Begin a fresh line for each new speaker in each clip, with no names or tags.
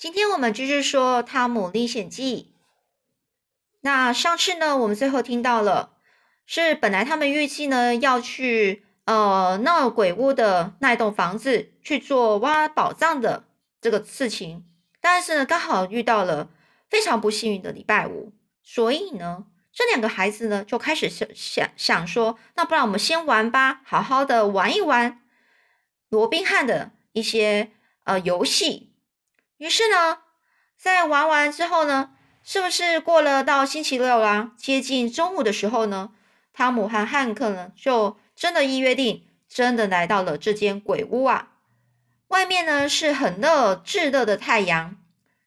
今天我们继续说《汤姆历险记》。那上次呢，我们最后听到了，是本来他们预计呢要去呃闹鬼屋的那一栋房子去做挖宝藏的这个事情，但是呢，刚好遇到了非常不幸运的礼拜五，所以呢，这两个孩子呢就开始想想想说，那不然我们先玩吧，好好的玩一玩罗宾汉的一些呃游戏。于是呢，在玩完之后呢，是不是过了到星期六啦？接近中午的时候呢，汤姆和汉克呢就真的一约定，真的来到了这间鬼屋啊。外面呢是很热炙热的太阳，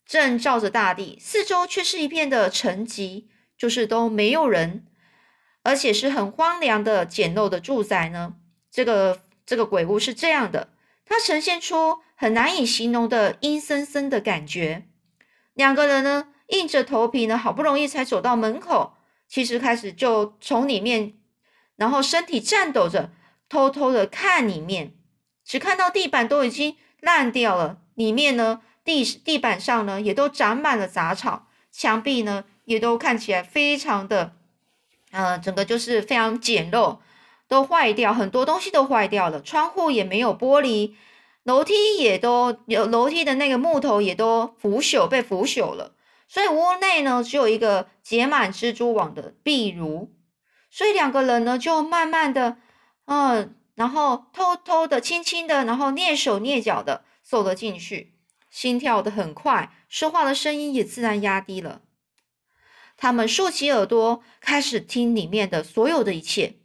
正照着大地，四周却是一片的沉寂，就是都没有人，而且是很荒凉的简陋的住宅呢。这个这个鬼屋是这样的。它呈现出很难以形容的阴森森的感觉。两个人呢，硬着头皮呢，好不容易才走到门口。其实开始就从里面，然后身体颤抖着，偷偷的看里面，只看到地板都已经烂掉了，里面呢，地地板上呢，也都长满了杂草，墙壁呢，也都看起来非常的，呃，整个就是非常简陋。都坏掉，很多东西都坏掉了，窗户也没有玻璃，楼梯也都有楼梯的那个木头也都腐朽，被腐朽了。所以屋内呢，只有一个结满蜘蛛网的壁炉。所以两个人呢，就慢慢的，嗯，然后偷偷的、轻轻的，然后蹑手蹑脚的走了进去，心跳的很快，说话的声音也自然压低了。他们竖起耳朵，开始听里面的所有的一切。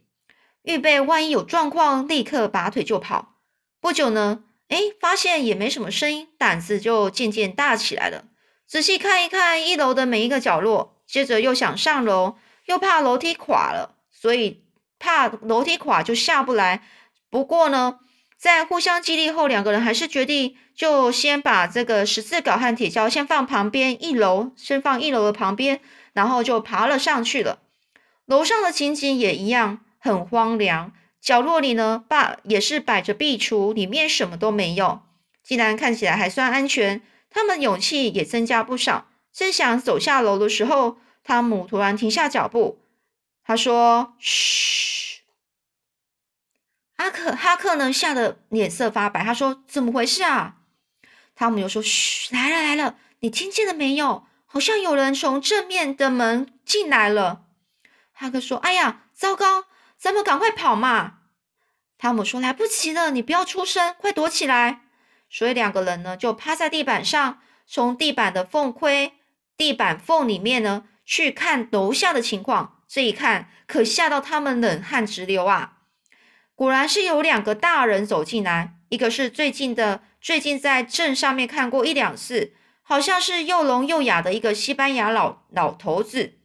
预备，万一有状况，立刻拔腿就跑。不久呢，哎，发现也没什么声音，胆子就渐渐大起来了。仔细看一看一楼的每一个角落，接着又想上楼，又怕楼梯垮了，所以怕楼梯垮就下不来。不过呢，在互相激励后，两个人还是决定就先把这个十字镐和铁锹先放旁边，一楼先放一楼的旁边，然后就爬了上去了。楼上的情景也一样。很荒凉，角落里呢，摆也是摆着壁橱，里面什么都没有。既然看起来还算安全，他们勇气也增加不少。正想走下楼的时候，汤姆突然停下脚步，他说：“嘘。”阿克哈克呢，吓得脸色发白。他说：“怎么回事啊？”汤姆又说：“嘘，来了来了，你听见了没有？好像有人从正面的门进来了。”哈克说：“哎呀，糟糕！”咱们赶快跑嘛！汤姆说：“来不及了，你不要出声，快躲起来。”所以两个人呢，就趴在地板上，从地板的缝窥地板缝里面呢，去看楼下的情况。这一看，可吓到他们冷汗直流啊！果然是有两个大人走进来，一个是最近的，最近在镇上面看过一两次，好像是又聋又哑的一个西班牙老老头子，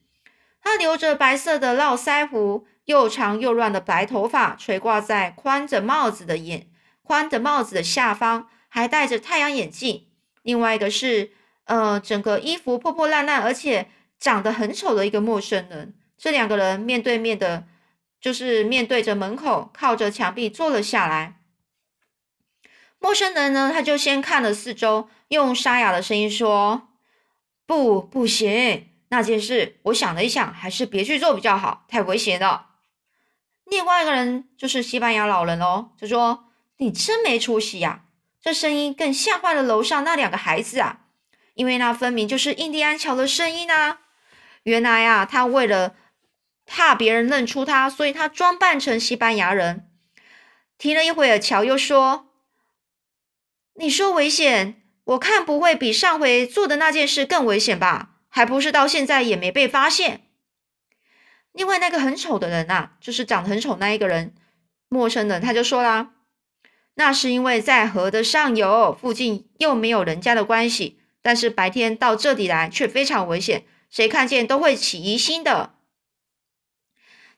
他留着白色的络腮胡。又长又乱的白头发垂挂在宽着帽子的眼宽的帽子的下方，还戴着太阳眼镜。另外一个是，呃，整个衣服破破烂烂，而且长得很丑的一个陌生人。这两个人面对面的，就是面对着门口，靠着墙壁坐了下来。陌生人呢，他就先看了四周，用沙哑的声音说：“不，不行，那件事我想了一想，还是别去做比较好，太危险了。”另外一个人就是西班牙老人哦，就说：“你真没出息呀！”这声音更吓坏了楼上那两个孩子啊，因为那分明就是印第安乔的声音啊！原来啊，他为了怕别人认出他，所以他装扮成西班牙人。停了一会儿，乔又说：“你说危险，我看不会比上回做的那件事更危险吧？还不是到现在也没被发现。”另外那个很丑的人呐，就是长得很丑那一个人，陌生人，他就说啦：“那是因为在河的上游，附近又没有人家的关系，但是白天到这里来却非常危险，谁看见都会起疑心的。”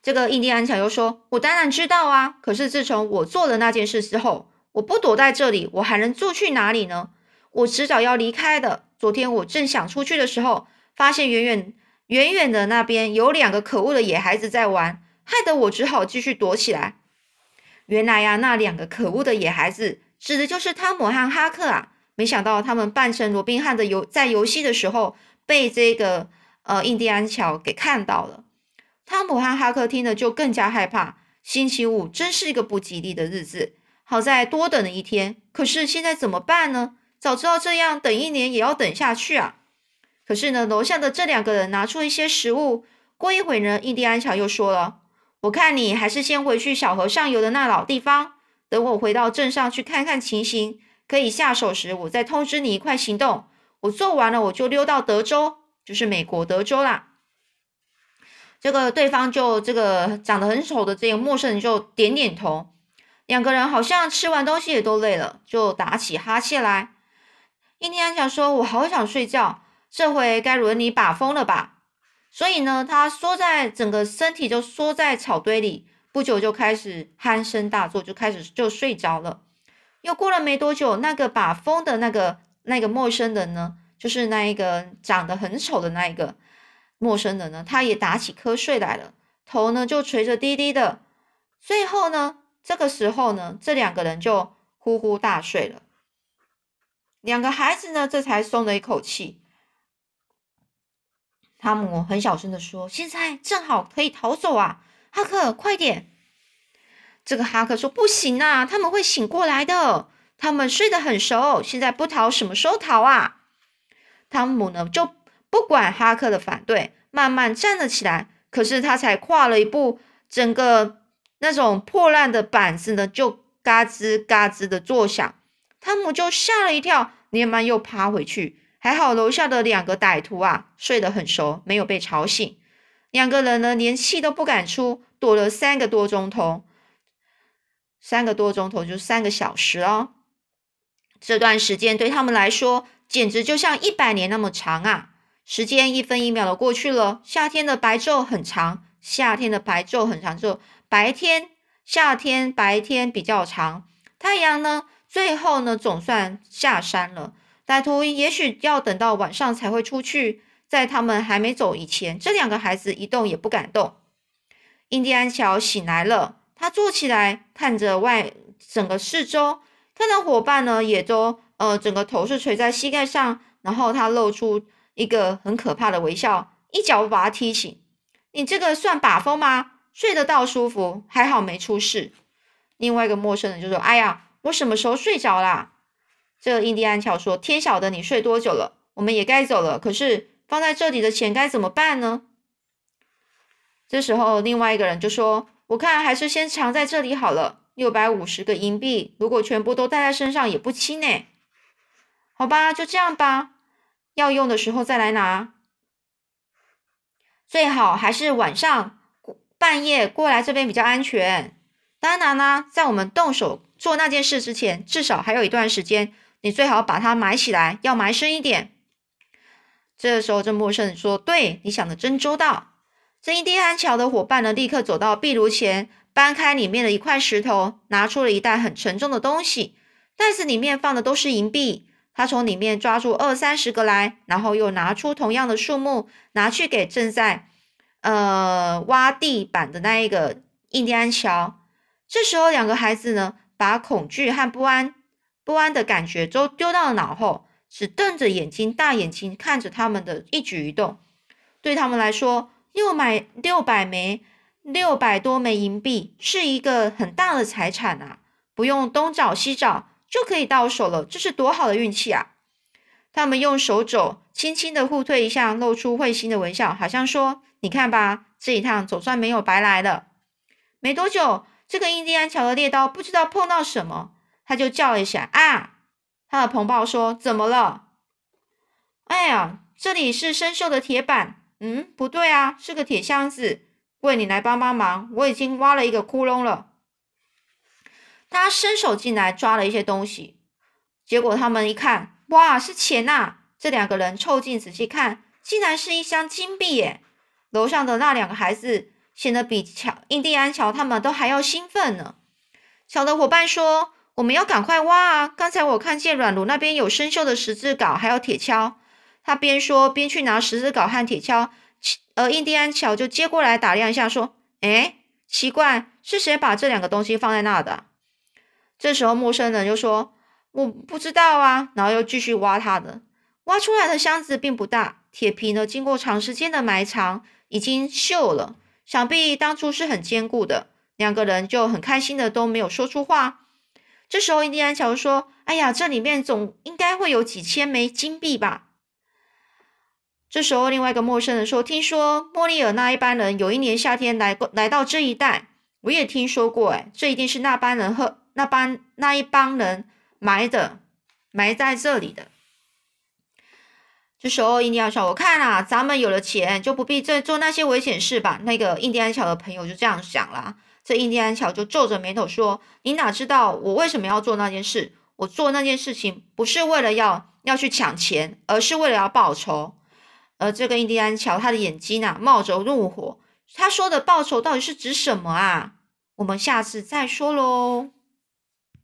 这个印第安强又说：“我当然知道啊，可是自从我做了那件事之后，我不躲在这里，我还能住去哪里呢？我迟早要离开的。昨天我正想出去的时候，发现远远……”远远的那边有两个可恶的野孩子在玩，害得我只好继续躲起来。原来呀，那两个可恶的野孩子指的就是汤姆和哈克啊！没想到他们扮成罗宾汉的游在游戏的时候，被这个呃印第安乔给看到了。汤姆和哈克听了就更加害怕。星期五真是一个不吉利的日子，好在多等了一天。可是现在怎么办呢？早知道这样，等一年也要等下去啊！可是呢，楼下的这两个人拿出一些食物。过一会呢，印第安乔又说了：“我看你还是先回去小河上游的那老地方，等我回到镇上去看看情形，可以下手时，我再通知你一块行动。我做完了，我就溜到德州，就是美国德州啦。”这个对方就这个长得很丑的这个陌生人就点点头，两个人好像吃完东西也都累了，就打起哈欠来。印第安乔说：“我好想睡觉，这回该轮你把风了吧？”所以呢，他缩在整个身体就缩在草堆里，不久就开始鼾声大作，就开始就睡着了。又过了没多久，那个把风的那个那个陌生人呢，就是那一个长得很丑的那一个。陌生人呢，他也打起瞌睡来了，头呢就垂着低低的。最后呢，这个时候呢，这两个人就呼呼大睡了。两个孩子呢，这才松了一口气。汤姆很小声的说：“现在正好可以逃走啊，哈克，快点！”这个哈克说：“不行啊，他们会醒过来的。他们睡得很熟，现在不逃，什么时候逃啊？”汤姆呢就。不管哈克的反对，慢慢站了起来。可是他才跨了一步，整个那种破烂的板子呢，就嘎吱嘎吱的作响。汤姆就吓了一跳，连忙又趴回去。还好楼下的两个歹徒啊，睡得很熟，没有被吵醒。两个人呢，连气都不敢出，躲了三个多钟头。三个多钟头就三个小时哦。这段时间对他们来说，简直就像一百年那么长啊！时间一分一秒的过去了，夏天的白昼很长，夏天的白昼很长，就白天，夏天白天比较长，太阳呢，最后呢总算下山了。歹徒也许要等到晚上才会出去，在他们还没走以前，这两个孩子一动也不敢动。印第安乔醒来了，他坐起来，看着外整个四周，看到伙伴呢也都呃整个头是垂在膝盖上，然后他露出。一个很可怕的微笑，一脚把他踢醒。你这个算把风吗？睡得到舒服，还好没出事。另外一个陌生人就说：“哎呀，我什么时候睡着啦？”这印第安乔说：“天晓得你睡多久了，我们也该走了。可是放在这里的钱该怎么办呢？”这时候，另外一个人就说：“我看还是先藏在这里好了。六百五十个银币，如果全部都带在身上也不轻呢。好吧，就这样吧。”要用的时候再来拿，最好还是晚上半夜过来这边比较安全。当然呢，在我们动手做那件事之前，至少还有一段时间，你最好把它埋起来，要埋深一点。这时候，这陌生人说：“对，你想的真周到。”这印第安桥的伙伴呢，立刻走到壁炉前，搬开里面的一块石头，拿出了一袋很沉重的东西，袋子里面放的都是银币。他从里面抓住二三十个来，然后又拿出同样的数目，拿去给正在呃挖地板的那一个印第安桥。这时候，两个孩子呢，把恐惧和不安、不安的感觉都丢到了脑后，只瞪着眼睛，大眼睛看着他们的一举一动。对他们来说，六百六百枚、六百多枚银币是一个很大的财产啊，不用东找西找。就可以到手了，这是多好的运气啊！他们用手肘轻轻的互推一下，露出会心的微笑，好像说：“你看吧，这一趟总算没有白来了。”没多久，这个印第安乔的猎刀不知道碰到什么，他就叫了一下：“啊！”他的同伴说：“怎么了？”“哎呀，这里是生锈的铁板。”“嗯，不对啊，是个铁箱子。”“为你来帮帮忙，我已经挖了一个窟窿了。”他伸手进来抓了一些东西，结果他们一看，哇，是钱呐！这两个人凑近仔细看，竟然是一箱金币耶！楼上的那两个孩子显得比乔印第安乔他们都还要兴奋呢。小的伙伴说：“我们要赶快挖啊！刚才我看见软炉那边有生锈的十字镐，还有铁锹。”他边说边去拿十字镐和铁锹，而印第安乔就接过来打量一下，说：“哎，奇怪，是谁把这两个东西放在那的？”这时候，陌生人就说：“我不知道啊。然后又继续挖他的，挖出来的箱子并不大，铁皮呢经过长时间的埋藏已经锈了，想必当初是很坚固的。两个人就很开心的都没有说出话。这时候印第安乔说：“哎呀，这里面总应该会有几千枚金币吧。”这时候，另外一个陌生人说：“听说莫利尔那一班人有一年夏天来过，来到这一带，我也听说过。哎，这一定是那班人和那班那一帮人埋的，埋在这里的。”这时候，印第安说：“我看啊，咱们有了钱，就不必再做那些危险事吧？”那个印第安乔的朋友就这样想了。这印第安乔就皱着眉头说：“你哪知道我为什么要做那件事？我做那件事情不是为了要要去抢钱，而是为了要报仇。”而这个印第安乔，他的眼睛啊冒着怒火。他说的报仇到底是指什么啊？我们下次再说喽。